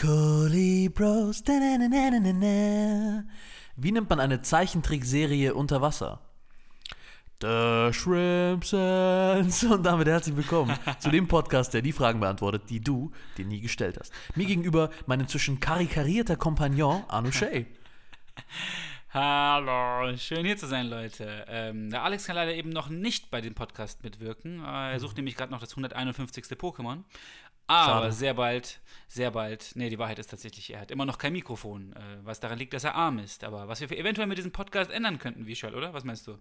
Kolibros. Wie nennt man eine Zeichentrickserie unter Wasser? The Shrimp Sense. Und damit herzlich willkommen zu dem Podcast, der die Fragen beantwortet, die du dir nie gestellt hast. Mir gegenüber mein inzwischen karikarierter Kompagnon Arno Shay. Hallo, schön hier zu sein, Leute. Ähm, der Alex kann leider eben noch nicht bei dem Podcast mitwirken. Äh, er sucht nämlich gerade noch das 151. Pokémon. Aber Schade. sehr bald, sehr bald, nee, die Wahrheit ist tatsächlich, er hat immer noch kein Mikrofon, äh, was daran liegt, dass er arm ist. Aber was wir eventuell mit diesem Podcast ändern könnten, wie Vishal, oder? Was meinst du?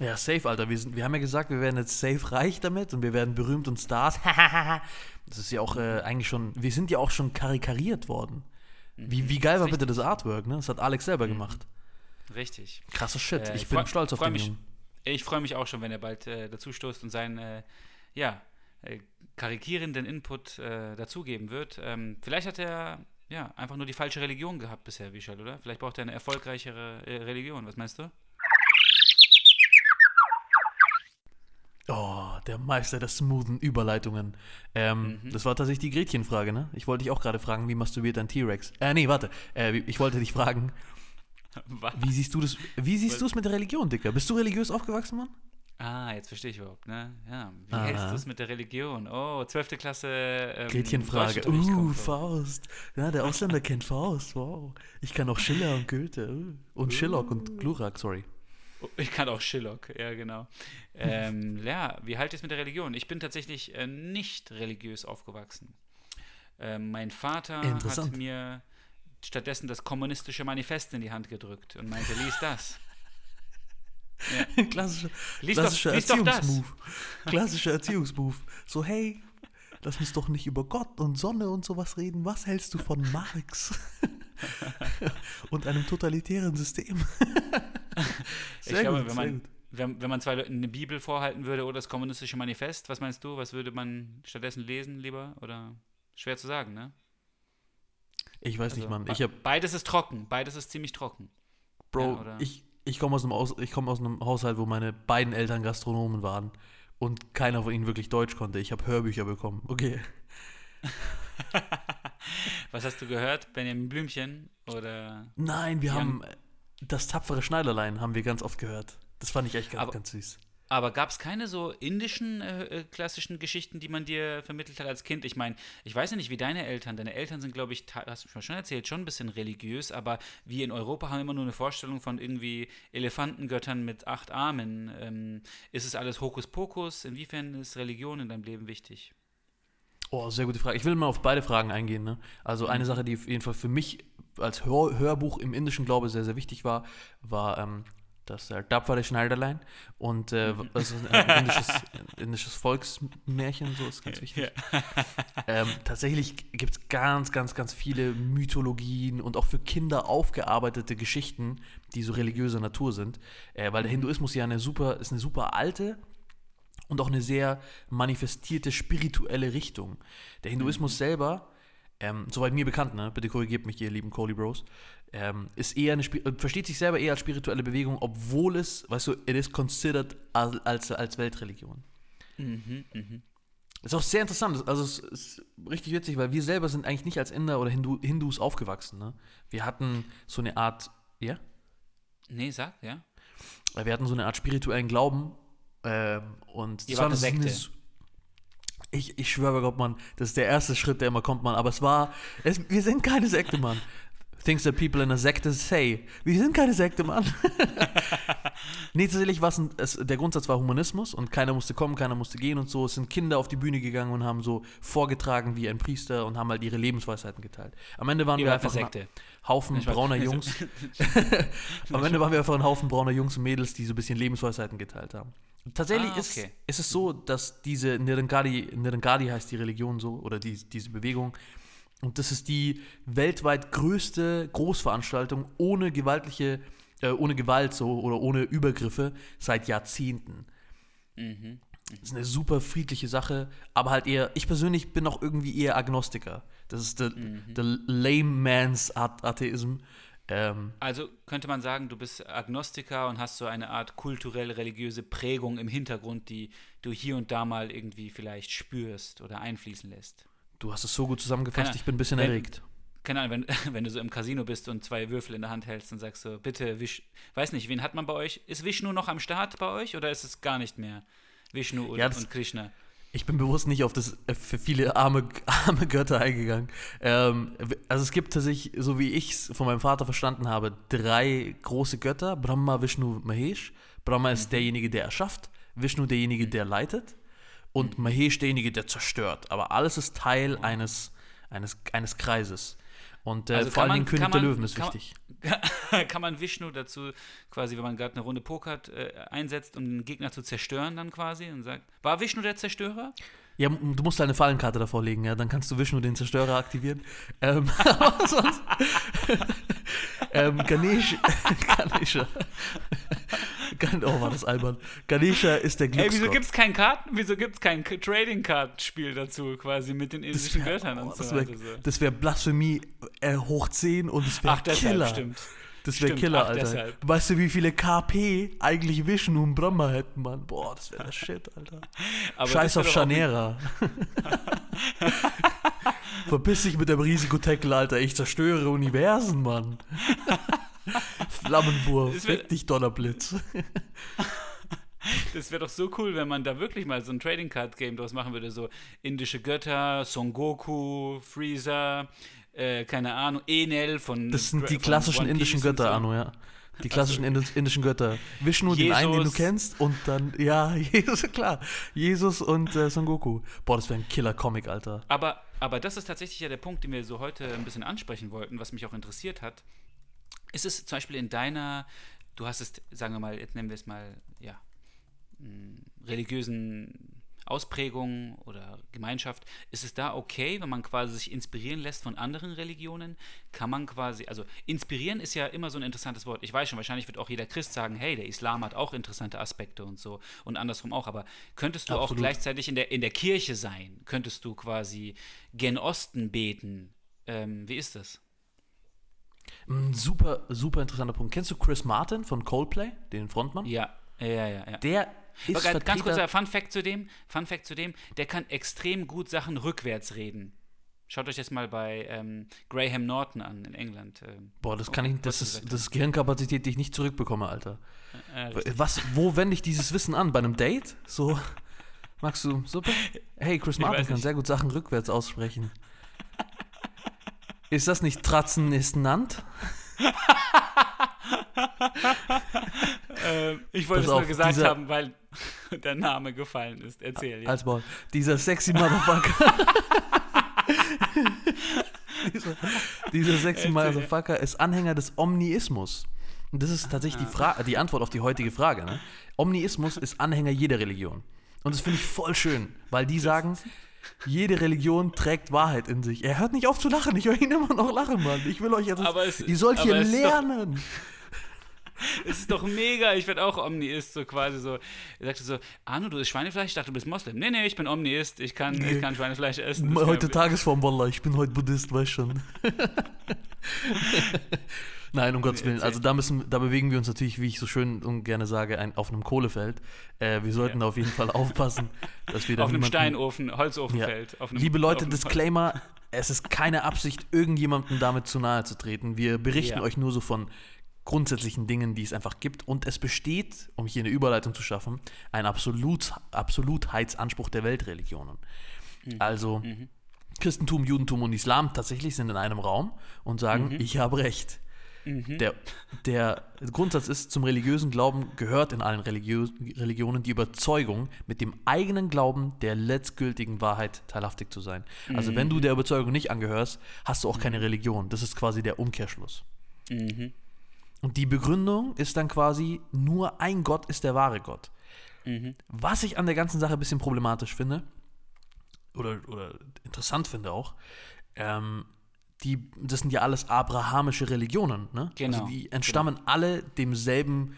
Ja, safe, Alter. Wir, sind, wir haben ja gesagt, wir werden jetzt safe reich damit und wir werden berühmt und Stars. das ist ja auch äh, eigentlich schon, wir sind ja auch schon karikariert worden. Wie, wie geil war bitte das Artwork, ne? Das hat Alex selber mhm. gemacht. Richtig. Krasser Shit. Äh, ich, ich bin stolz auf den mich, Ich freue mich auch schon, wenn er bald äh, dazu stoßt und seinen, äh, ja, äh, karikierenden Input äh, dazugeben wird. Ähm, vielleicht hat er ja einfach nur die falsche Religion gehabt bisher, Vishal, oder? Vielleicht braucht er eine erfolgreichere äh, Religion. Was meinst du? Oh, der Meister der smoothen Überleitungen. Ähm, mhm. Das war tatsächlich die Gretchenfrage, ne? Ich wollte dich auch gerade fragen, wie masturbiert ein T-Rex? Äh, nee, warte. Äh, ich wollte dich fragen, was? Wie siehst du das? Wie siehst du es mit der Religion, Dicker? Bist du religiös aufgewachsen, Mann? Ah, jetzt verstehe ich überhaupt, ne? Ja. Wie Aha. hältst du es mit der Religion? Oh, zwölfte Klasse. Ähm, Gretchenfrage. Uh, Faust. Ja, der Ausländer kennt Faust. Wow. Ich kann auch Schiller und Goethe. Uh. Und uh. Schillock und Glurak, sorry. Oh, ich kann auch Schillock, ja, genau. Ähm, ja, wie halt es mit der Religion? Ich bin tatsächlich äh, nicht religiös aufgewachsen. Äh, mein Vater hat mir stattdessen das kommunistische Manifest in die Hand gedrückt und meinte, lies das. Ja. Klassischer, klassischer Erziehungsmove. Klassischer Erziehungsmove. So, hey, lass uns doch nicht über Gott und Sonne und sowas reden. Was hältst du von Marx? und einem totalitären System. Sehr ich glaube, wenn man, wenn, wenn man zwei Leuten eine Bibel vorhalten würde oder das kommunistische Manifest, was meinst du? Was würde man stattdessen lesen lieber? Oder schwer zu sagen, ne? Ich weiß also, nicht, Mann. Ich hab, beides ist trocken. Beides ist ziemlich trocken. Bro, ja, ich, ich komme aus, einem aus, komm aus einem Haushalt, wo meine beiden Eltern Gastronomen waren und keiner von ihnen wirklich Deutsch konnte. Ich habe Hörbücher bekommen. Okay. Was hast du gehört? Benjamin Blümchen oder? Nein, wir Jan? haben das tapfere Schneiderlein haben wir ganz oft gehört. Das fand ich echt ganz, Aber, ganz süß. Aber gab es keine so indischen äh, äh, klassischen Geschichten, die man dir vermittelt hat als Kind? Ich meine, ich weiß ja nicht, wie deine Eltern. Deine Eltern sind, glaube ich, hast du mir schon erzählt, schon ein bisschen religiös, aber wir in Europa haben immer nur eine Vorstellung von irgendwie Elefantengöttern mit acht Armen. Ähm, ist es alles Hokuspokus? Inwiefern ist Religion in deinem Leben wichtig? Oh, sehr gute Frage. Ich will mal auf beide Fragen eingehen. Ne? Also eine mhm. Sache, die auf jeden Fall für mich als Hör Hörbuch im indischen Glaube sehr, sehr wichtig war, war ähm, das äh, tapfere Schneiderlein und äh, also ein indisches, indisches, Volksmärchen, so ist ganz wichtig. Ja. Ähm, tatsächlich gibt es ganz, ganz, ganz viele Mythologien und auch für Kinder aufgearbeitete Geschichten, die so religiöser Natur sind, äh, weil der Hinduismus ja eine super, ist eine super alte und auch eine sehr manifestierte spirituelle Richtung. Der Hinduismus mhm. selber ähm, soweit mir bekannt, ne? bitte korrigiert mich, ihr lieben Coley Bros, ähm, ist eher eine, äh, versteht sich selber eher als spirituelle Bewegung, obwohl es, weißt du, it is considered als, als, als Weltreligion. Mhm, mhm. Ist auch sehr interessant, also es ist richtig witzig, weil wir selber sind eigentlich nicht als Inder oder Hindu, Hindus aufgewachsen. Ne? Wir hatten so eine Art, ja? Nee, sag, ja. Wir hatten so eine Art spirituellen Glauben ähm, und Ihr das war eine Sekte. Eine, ich, ich schwöre bei Gott, Mann, das ist der erste Schritt, der immer kommt, Mann. Aber es war, es, wir sind keine Sekte, Mann. Things that people in a Sekte say. Wir sind keine Sekte, Mann. nee, tatsächlich war es, der Grundsatz war Humanismus und keiner musste kommen, keiner musste gehen und so. Es sind Kinder auf die Bühne gegangen und haben so vorgetragen wie ein Priester und haben halt ihre Lebensweisheiten geteilt. Am Ende waren wir einfach ein Haufen ich brauner Jungs. Am Ende waren wir einfach ein Haufen brauner Jungs und Mädels, die so ein bisschen Lebensweisheiten geteilt haben. Tatsächlich ah, okay. ist, ist es so, dass diese Nirengadi, Nirengadi heißt die Religion so, oder die, diese Bewegung, und das ist die weltweit größte Großveranstaltung ohne gewaltliche, äh, ohne Gewalt so oder ohne Übergriffe seit Jahrzehnten. Mhm. Das ist eine super friedliche Sache, aber halt eher, ich persönlich bin auch irgendwie eher Agnostiker. Das ist der, mhm. lame man's Atheism. Ähm, also könnte man sagen, du bist Agnostiker und hast so eine Art kulturell-religiöse Prägung im Hintergrund, die du hier und da mal irgendwie vielleicht spürst oder einfließen lässt. Du hast es so gut zusammengefasst, ich bin ein bisschen wenn, erregt. keine Ahnung, wenn, wenn du so im Casino bist und zwei Würfel in der Hand hältst und sagst so, bitte Wish, weiß nicht, wen hat man bei euch? Ist Vishnu noch am Start bei euch oder ist es gar nicht mehr? Vishnu und, Ja, das- und Krishna. Ich bin bewusst nicht auf das äh, für viele arme, arme Götter eingegangen. Ähm, also es gibt tatsächlich, so wie ich es von meinem Vater verstanden habe, drei große Götter. Brahma, Vishnu, Mahesh. Brahma ist derjenige, der erschafft. Vishnu derjenige, der leitet. Und Mahesh derjenige, der zerstört. Aber alles ist Teil eines, eines, eines Kreises. Und äh, Also vor kann allen Dingen man- König kann der man- Löwen ist kann man- wichtig. Kann man Vishnu dazu quasi, wenn man gerade eine Runde pokert, äh, einsetzt, um den Gegner zu zerstören dann quasi und sagt, war Vishnu der Zerstörer? Ja, du musst halt eine Fallenkarte davor legen, ja, dann kannst du Vishnu den Zerstörer aktivieren. Ähm, aber sonst. ähm, Ganesh. Ganesha. Gan oh, war das albern. Ganesha ist der Ey, Glücksgott. wieso gibt's kein Karten, wieso gibt's kein Trading Card Spiel dazu quasi mit den indischen Göttern oh, und so das wäre wär Blasphemie äh, hoch 10 und es wäre Ach, deshalb, Killer. stimmt. Das wäre Killer, Alter. deshalb. Weißt du, wie viele KP eigentlich Vishnu und Brahma hätten, Mann? Boah, das wäre der Shit, Alter. Aber Scheiß auf Chanera. Verpiss dich mit dem Risikotackle, Alter. Ich zerstöre Universen, Mann. Flammenwurf. Fick dich, Donnerblitz. Das wäre doch so cool, wenn man da wirklich mal so ein Trading Card Game draus machen würde. So indische Götter, Son Goku, Freezer, äh, keine Ahnung, Enel von. Das sind die klassischen indischen Götter, so. Arno, ja. Die klassischen indis- indischen Götter. Vishnu, den einen, den du Jesus. kennst, und dann, ja, Jesus, klar. Jesus und äh, Son Goku. Boah, das wäre ein Killer-Comic, Alter. Aber, aber das ist tatsächlich ja der Punkt, den wir so heute ein bisschen ansprechen wollten, was mich auch interessiert hat. Ist es zum Beispiel in deiner, du hast es, sagen wir mal, jetzt nennen wir es mal, ja, mh, religiösen Ausprägung oder Gemeinschaft, ist es da okay, wenn man quasi sich inspirieren lässt von anderen Religionen? Kann man quasi, also inspirieren ist ja immer so ein interessantes Wort. Ich weiß schon, wahrscheinlich wird auch jeder Christ sagen, hey, der Islam hat auch interessante Aspekte und so und andersrum auch, aber könntest du auch Absolut. gleichzeitig in der, in der Kirche sein? Könntest du quasi gen Osten beten? Ähm, wie ist das? Ein super, super interessanter Punkt. Kennst du Chris Martin von Coldplay, den Frontmann? Ja, ja, ja, ja. Der ist Aber ganz, ganz kurz, Vertreter- ein Fun Fact zu dem, Fun Fact zu dem, der kann extrem gut Sachen rückwärts reden. Schaut euch das mal bei ähm, Graham Norton an in England. Ähm, Boah, das kann ich, das ist, das ist Gehirnkapazität, die ich nicht zurückbekomme, Alter. äh, richtig. Was, wo wende ich dieses Wissen an? Bei einem Date? So, magst du Suppe? Hey, Chris Ich Martin kann sehr gut Sachen rückwärts aussprechen. Ist das nicht Tratzen ist Nant? Ähm, ich wollte es nur gesagt dieser- haben, weil der Name gefallen ist. Erzähl. Ja. Als. Dieser sexy Motherfucker. dieser, dieser sexy Erzähl. Motherfucker ist Anhänger des Omniismus. Und das ist tatsächlich die, Fra die Antwort auf die heutige Frage. Ne? Omniismus ist Anhänger jeder Religion. Und das finde ich voll schön, weil die sagen, jede Religion trägt Wahrheit in sich. Er hört nicht auf zu lachen. Ich höre ihn immer noch lachen, Mann. Ich will euch jetzt. Aber es- ihr sollt hier ist doch- Es ist doch mega. Ich werde auch Omniist, so quasi so. Er sagte so: Arno, du isst Schweinefleisch? Ich dachte, du bist Moslem. Nee, nee, ich bin Omniist. Ich kann, ich kann Schweinefleisch essen. Das Heute Tagesform, Wallah, ich bin heute Buddhist, weißt schon. Nein, um Gottes Willen. Also da müssen, da bewegen wir uns natürlich, wie ich so schön und gerne sage, ein, auf einem Kohlefeld. Äh, wir sollten Ja. da auf jeden Fall aufpassen, dass wir da auf einem Steinofen, Holzofenfeld. Auf einem, Liebe Leute, Disclaimer, es ist keine Absicht, irgendjemandem damit zu nahe zu treten. Wir berichten Ja. euch nur so von grundsätzlichen Dingen, die es einfach gibt. Und es besteht, um hier eine Überleitung zu schaffen, ein Absolut, Absolutheitsanspruch der Weltreligionen. Mhm. Also Christentum, Judentum und Islam tatsächlich sind in einem Raum und sagen, Mhm. ich habe recht. Der, der Grundsatz ist, zum religiösen Glauben gehört in allen Religio Religionen die Überzeugung, mit dem eigenen Glauben der letztgültigen Wahrheit teilhaftig zu sein. Also wenn du Mhm. der Überzeugung nicht angehörst, hast du auch keine Religion. Das ist quasi der Umkehrschluss. Mhm. Und die Begründung ist dann quasi, nur ein Gott ist der wahre Gott. Mhm. Was ich an der ganzen Sache ein bisschen problematisch finde, oder, oder interessant finde auch, ähm, die, das sind ja alles abrahamische Religionen, ne? Genau, Also die entstammen alle demselben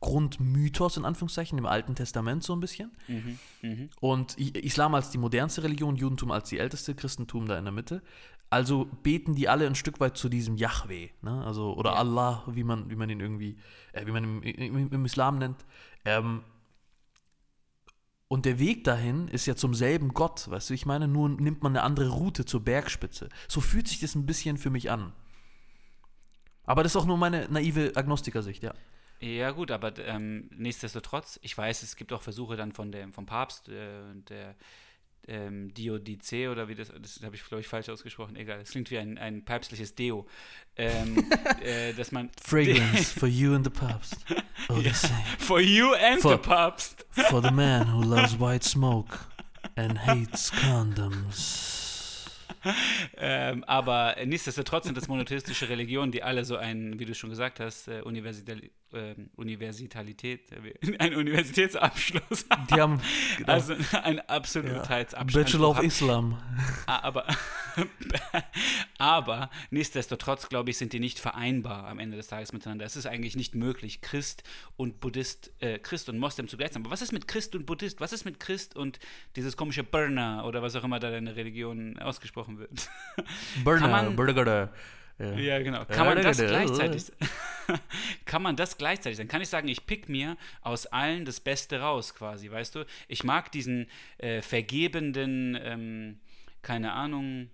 Grundmythos, in Anführungszeichen, im Alten Testament so ein bisschen. Mhm. Mhm. Und Islam als die modernste Religion, Judentum als die älteste, Christentum da in der Mitte. Also beten die alle ein Stück weit zu diesem Yahweh, ne? Also, oder Ja. Allah, wie man, wie man ihn irgendwie, äh, wie man im, im, im Islam nennt. Ähm, Und der Weg dahin ist ja zum selben Gott, weißt du, ich meine, nur nimmt man eine andere Route zur Bergspitze. So fühlt sich das ein bisschen für mich an. Aber das ist auch nur meine naive Agnostikersicht, ja. Ja, gut, aber ähm, nichtsdestotrotz, ich weiß, es gibt auch Versuche dann von dem, vom Papst, äh, der ähm, Diodice oder wie das, das habe ich glaube ich falsch ausgesprochen, egal, es klingt wie ein, ein päpstliches Deo, ähm, äh, dass man Fragrance for you and the Papst. Oh, the same. For you and For- the Papst. For the man who loves white smoke and hates condoms. Ähm, aber nichtsdestotrotz sind das monotheistische Religionen, die alle so ein, wie du schon gesagt hast, äh, Universital, ähm, Universitalität, äh, einen Universitätsabschluss haben. Die haben genau, Also ein Absolutheitsabschluss. Bachelor of haben. Islam. Aber, aber nichtsdestotrotz, glaube ich, sind die nicht vereinbar am Ende des Tages miteinander. Es ist eigentlich nicht möglich, Christ und Buddhist, äh, Christ und Moslem zugleich zu sein. Aber was ist mit Christ und Buddhist? Was ist mit Christ und dieses komische Burner oder was auch immer da deine Religion ausgesprochen wird? Burner, Burger. Ja. Ja, genau. Kann man das gleichzeitig Kann man das gleichzeitig sein? Kann ich sagen, ich pick mir aus allen das Beste raus, quasi, weißt du? Ich mag diesen äh, vergebenden, ähm, keine Ahnung,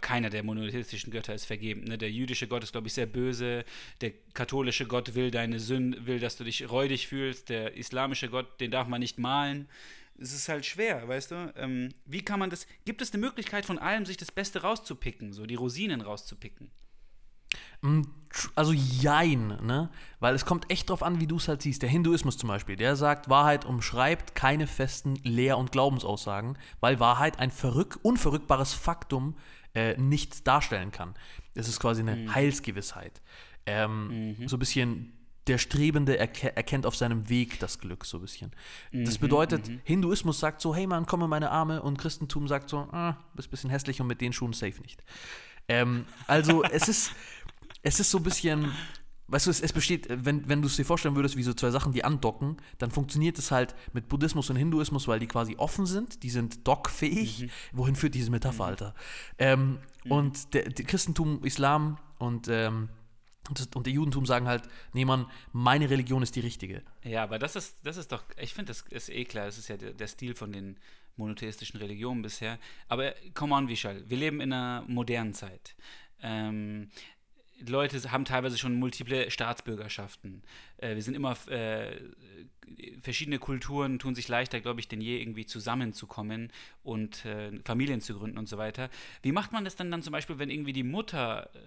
keiner der monotheistischen Götter ist vergeben. Ne? Der jüdische Gott ist, glaube ich, sehr böse. Der katholische Gott will deine Sünden, will, dass du dich räudig fühlst. Der islamische Gott, den darf man nicht malen. Es ist halt schwer, weißt du? Ähm, wie kann man das? Gibt es eine Möglichkeit, von allem sich das Beste rauszupicken, so die Rosinen rauszupicken? Mm, Also jein, ne? Weil es kommt echt drauf an, wie du es halt siehst. Der Hinduismus zum Beispiel, der sagt, Wahrheit umschreibt keine festen Lehr- und Glaubensaussagen, weil Wahrheit ein verrück unverrückbares Faktum äh, nicht darstellen kann. Es ist quasi eine Heilsgewissheit. Ähm, So ein bisschen der Strebende erke erkennt auf seinem Weg das Glück, so ein bisschen. Das bedeutet, Hinduismus sagt so, hey Mann, komm in meine Arme und Christentum sagt so, ah, bist ein bisschen hässlich und mit den Schuhen safe nicht. Ähm, also es ist, es ist so ein bisschen, weißt du, es, es besteht, wenn, wenn du es dir vorstellen würdest, wie so zwei Sachen, die andocken, dann funktioniert es halt mit Buddhismus und Hinduismus, weil die quasi offen sind, die sind dockfähig. Wohin führt diese Metapher, Alter? Ähm, Und der, der Christentum, Islam und, ähm, und, und der Judentum sagen halt, nee Mann, meine Religion ist die richtige. Ja, aber das ist, das ist doch, ich finde, das ist eh klar, das ist ja der, der Stil von den monotheistischen Religionen bisher. Aber come on, Vishal, wir leben in einer modernen Zeit. Ähm, Leute haben teilweise schon multiple Staatsbürgerschaften. Äh, wir sind immer, äh, verschiedene Kulturen tun sich leichter, glaube ich, denn je irgendwie zusammenzukommen und äh, Familien zu gründen und so weiter. Wie macht man das dann dann zum Beispiel, wenn irgendwie die Mutter äh,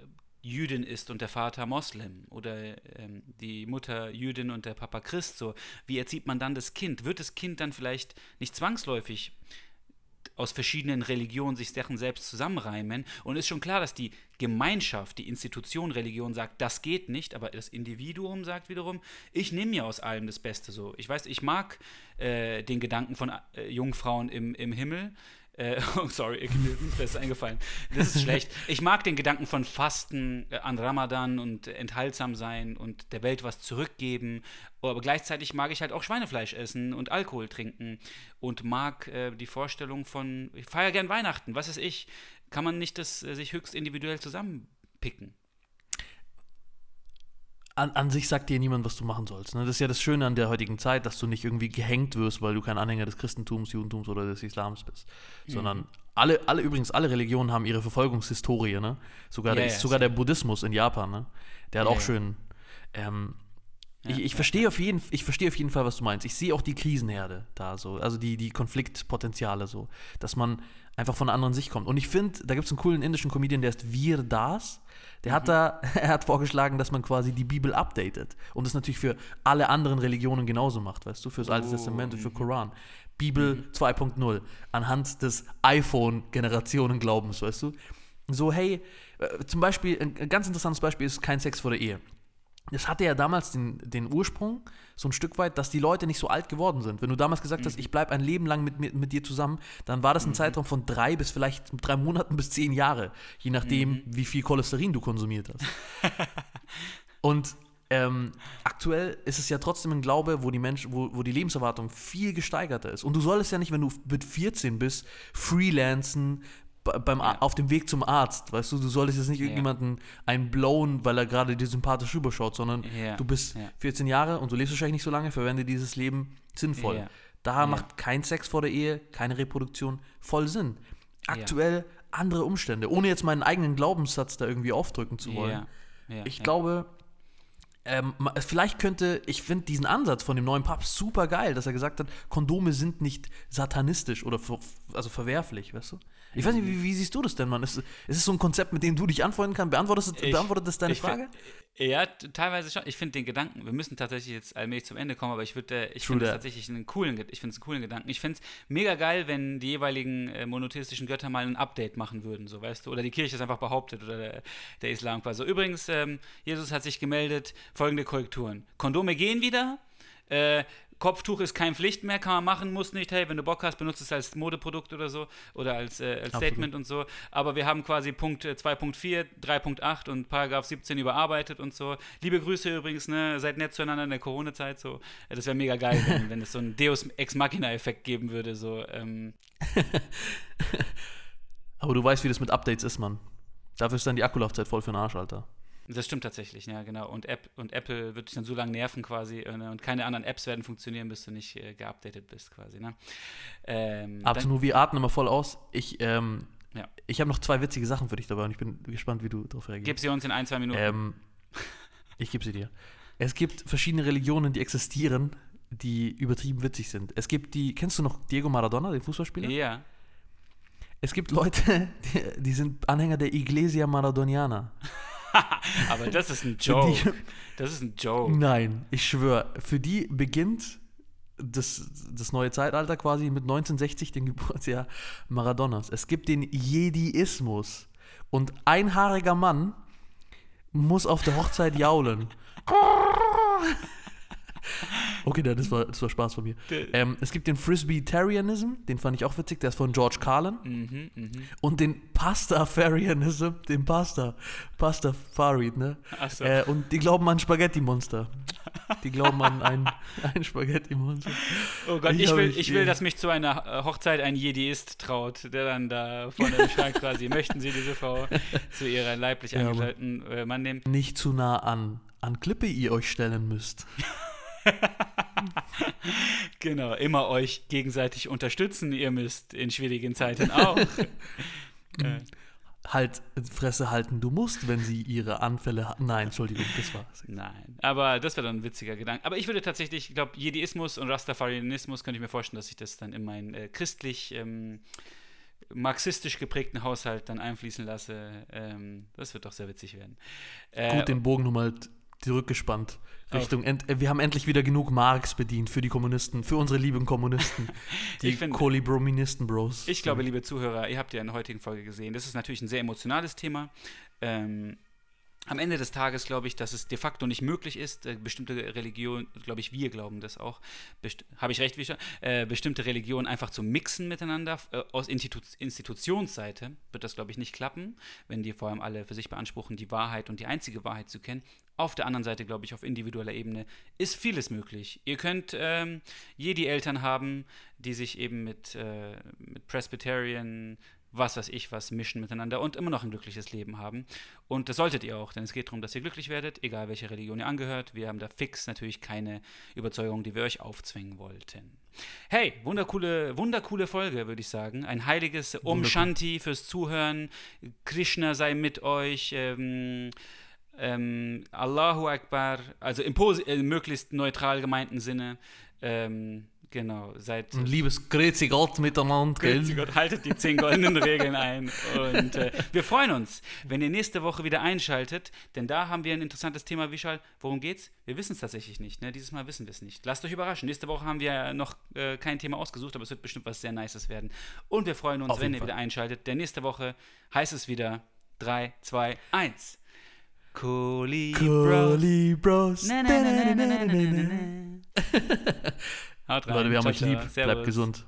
Jüdin ist und der Vater Moslem oder ähm, die Mutter Jüdin und der Papa Christ so, wie erzieht man dann das Kind? Wird das Kind dann vielleicht nicht zwangsläufig aus verschiedenen Religionen sich Sachen selbst zusammenreimen und ist schon klar, dass die Gemeinschaft, die Institution Religion sagt, das geht nicht, aber das Individuum sagt wiederum, ich nehme mir aus allem das Beste so. Ich weiß, ich mag äh, den Gedanken von äh, Jungfrauen im, im Himmel. Äh, oh, sorry, mir ist Besseres eingefallen. Das ist schlecht. Ich mag den Gedanken von Fasten äh, an Ramadan und enthaltsam sein und der Welt was zurückgeben. Aber gleichzeitig mag ich halt auch Schweinefleisch essen und Alkohol trinken und mag äh, die Vorstellung von, ich feiere gern Weihnachten, was ist ich? Kann man nicht das äh, sich höchst individuell zusammenpicken? An, an sich sagt dir niemand, was du machen sollst. Ne? Das ist ja das Schöne an der heutigen Zeit, dass du nicht irgendwie gehängt wirst, weil du kein Anhänger des Christentums, Judentums oder des Islams bist. Sondern alle, alle, übrigens, alle Religionen haben ihre Verfolgungshistorie. Ne? Sogar, Ja, der, ja, sogar der Buddhismus in Japan, ne? der hat Ja, auch ja. schön. Ähm, ich, ich, ja, verstehe auf jeden, ich verstehe auf jeden Fall, was du meinst. Ich sehe auch die Krisenherde da so, also die, die Konfliktpotenziale so, dass man einfach von einer anderen Sicht kommt. Und ich finde, da gibt es einen coolen indischen Comedian, der ist Vir Das. Der hat da, er hat vorgeschlagen, dass man quasi die Bibel updatet und das natürlich für alle anderen Religionen genauso macht, weißt du, für das Alte Oh, Testament und für mhm. Koran. Bibel 2.0 anhand des iPhone-Generationen-Glaubens, weißt du. So, hey, äh, zum Beispiel, ein ganz interessantes Beispiel ist kein Sex vor der Ehe. Das hatte ja damals den, den Ursprung, so ein Stück weit, dass die Leute nicht so alt geworden sind. Wenn du damals gesagt hast, ich bleibe ein Leben lang mit, mir- mit dir zusammen, dann war das ein Zeitraum von drei bis vielleicht drei Monaten bis zehn Jahre, je nachdem, wie viel Cholesterin du konsumiert hast. Und ähm, aktuell ist es ja trotzdem ein Glaube, wo die Mensch, wo, wo die Lebenserwartung viel gesteigerter ist. Und du solltest ja nicht, wenn du mit 14 bist, freelancen beim, Ja. auf dem Weg zum Arzt. Weißt du, du solltest jetzt nicht irgendjemanden einen blowen, weil er gerade dir sympathisch rüberschaut, sondern du bist ja. 14 Jahre und du lebst wahrscheinlich nicht so lange, verwende dieses Leben sinnvoll. Da macht kein Sex vor der Ehe, keine Reproduktion voll Sinn. Aktuell andere Umstände, ohne jetzt meinen eigenen Glaubenssatz da irgendwie aufdrücken zu wollen. Ich glaube, ähm, vielleicht könnte, ich finde diesen Ansatz von dem neuen Papst super geil, dass er gesagt hat, Kondome sind nicht satanistisch oder ver also verwerflich, weißt du? Ich weiß nicht, wie, wie siehst du das denn, Mann? Ist, ist es so ein Konzept, mit dem du dich antworten kannst? Beantwortet, Ich- beantwortet das deine ich Frage? Find, ja, teilweise schon. Ich finde den Gedanken, wir müssen tatsächlich jetzt allmählich zum Ende kommen, aber ich würde, ich True finde tatsächlich einen coolen, ich finde es einen coolen Gedanken. Ich finde es mega geil, wenn die jeweiligen äh, monotheistischen Götter mal ein Update machen würden, so weißt du, oder die Kirche es einfach behauptet oder der, der Islam quasi. So, übrigens, ähm, Jesus hat sich gemeldet, folgende Korrekturen: Kondome gehen wieder. Äh, Kopftuch ist kein Pflicht mehr, kann man machen, muss nicht. Hey, wenn du Bock hast, benutzt es als Modeprodukt oder so oder als, äh, als. Statement und so. Aber wir haben quasi Punkt äh, 2.4, 3.8 und Paragraph 17 überarbeitet und so. Liebe Grüße übrigens, ne? Seid nett zueinander in der Corona-Zeit. So. Äh, Das wäre mega geil, wenn, wenn es so einen Deus Ex Machina-Effekt geben würde. So. Ähm, Aber du weißt, wie das mit Updates ist, Mann. Dafür ist dann die Akkulaufzeit voll für den Arsch, Alter. Das stimmt tatsächlich, ja, genau. Und, App, und Apple wird dich dann so lange nerven quasi äh, ne? und keine anderen Apps werden funktionieren, bis du nicht äh, geupdatet bist quasi. Ne? Ähm, Absolut, wir atmen immer voll aus. Ich, ähm, Ja. ich habe noch zwei witzige Sachen für dich dabei und ich bin gespannt, wie du darauf reagierst. Gib sie uns in ein, zwei Minuten. Ähm, ich gebe sie dir. Es gibt verschiedene Religionen, die existieren, die übertrieben witzig sind. Es gibt die, kennst du noch Diego Maradona, den Fußballspieler? ja. Es gibt Leute, die, die sind Anhänger der Iglesia Maradoniana. Aber das ist ein Joke. die- Das ist ein Joke. Nein, ich schwöre, für die beginnt das, das neue Zeitalter quasi mit 1960, dem Geburtsjahr Maradonas. Es gibt den Jediismus. Und ein haariger Mann muss auf der Hochzeit jaulen. Okay, das war, das war Spaß von mir. Ähm, es gibt den Frisbeetarianism, den fand ich auch witzig, der ist von George Carlin. Mhm, mhm. Und den Pastafarianism, den Pasta, Pastafari, ne? Ach so. Äh, und die glauben an Spaghetti-Monster. Die glauben an ein, ein Spaghetti-Monster. Oh Gott, Ich ich, will, ich will, dass mich zu einer Hochzeit ein Jediist traut, der dann da vorne im Schrank quasi, möchten Sie diese Frau zu ihrer leiblich Ja, äh, Mann nehmen? Nicht zu nah an, an Klippe ihr euch stellen müsst. Genau, immer euch gegenseitig unterstützen, ihr müsst in schwierigen Zeiten auch. äh, Halt, Fresse halten du musst, wenn sie ihre Anfälle hat. Nein, Entschuldigung, das war's. nein, aber das wäre dann ein witziger Gedanke. Aber ich würde tatsächlich, ich glaube, Jediismus und Rastafarianismus könnte ich mir vorstellen, dass ich das dann in meinen äh, christlich ähm, marxistisch geprägten Haushalt dann einfließen lasse. Ähm, das wird doch sehr witzig werden. Äh, Gut, den Bogen nochmal zurückgespannt. Richtung, end, äh, wir haben endlich wieder genug Marx bedient für die Kommunisten, für unsere lieben Kommunisten. Die Ich finde- Kolibroministen-Bros. Ich glaube, liebe Zuhörer, ihr habt ja in der heutigen Folge gesehen, das ist natürlich ein sehr emotionales Thema. Ähm, am Ende des Tages glaube ich, dass es de facto nicht möglich ist, äh, bestimmte Religionen, glaube ich, wir glauben das auch, habe ich recht, Wischer, äh, bestimmte Religionen einfach zu mixen miteinander. Äh, aus Institu Institutionsseite wird das, glaube ich, nicht klappen, wenn die vor allem alle für sich beanspruchen, die Wahrheit und die einzige Wahrheit zu kennen. Auf der anderen Seite, glaube ich, auf individueller Ebene ist vieles möglich. Ihr könnt ähm, Jedi-Eltern haben, die sich eben mit, äh, mit Presbyterian, was weiß ich, was mischen miteinander und immer noch ein glückliches Leben haben. Und das solltet ihr auch, denn es geht darum, dass ihr glücklich werdet, egal welche Religion ihr angehört. Wir haben da fix natürlich keine Überzeugung, die wir euch aufzwingen wollten. Hey, wundercoole, wundercoole Folge, würde ich sagen. Ein heiliges Om Wundercool. Shanti fürs Zuhören. Krishna sei mit euch. Ähm, ähm, Allahu Akbar, also im, äh, möglichst neutral gemeinten Sinne. Ähm, genau, seid. Ein liebes Grüezi Gott miteinander, Grüezi gell? Gott, haltet die zehn goldenen Regeln ein. Und äh, wir freuen uns, wenn ihr nächste Woche wieder einschaltet, denn da haben wir ein interessantes Thema. Vishal, worum geht's? Wir wissen es tatsächlich nicht. Ne? Dieses Mal wissen wir es nicht. Lasst euch überraschen. Nächste Woche haben wir noch äh, kein Thema ausgesucht, aber es wird bestimmt was sehr Nices werden. Und wir freuen uns, Auf wenn ihr Fall. wieder einschaltet, denn nächste Woche heißt es wieder 3, 2, 1. Cooley Bros. Haut rein. Leute, wir haben euch lieb. Bleibt gesund.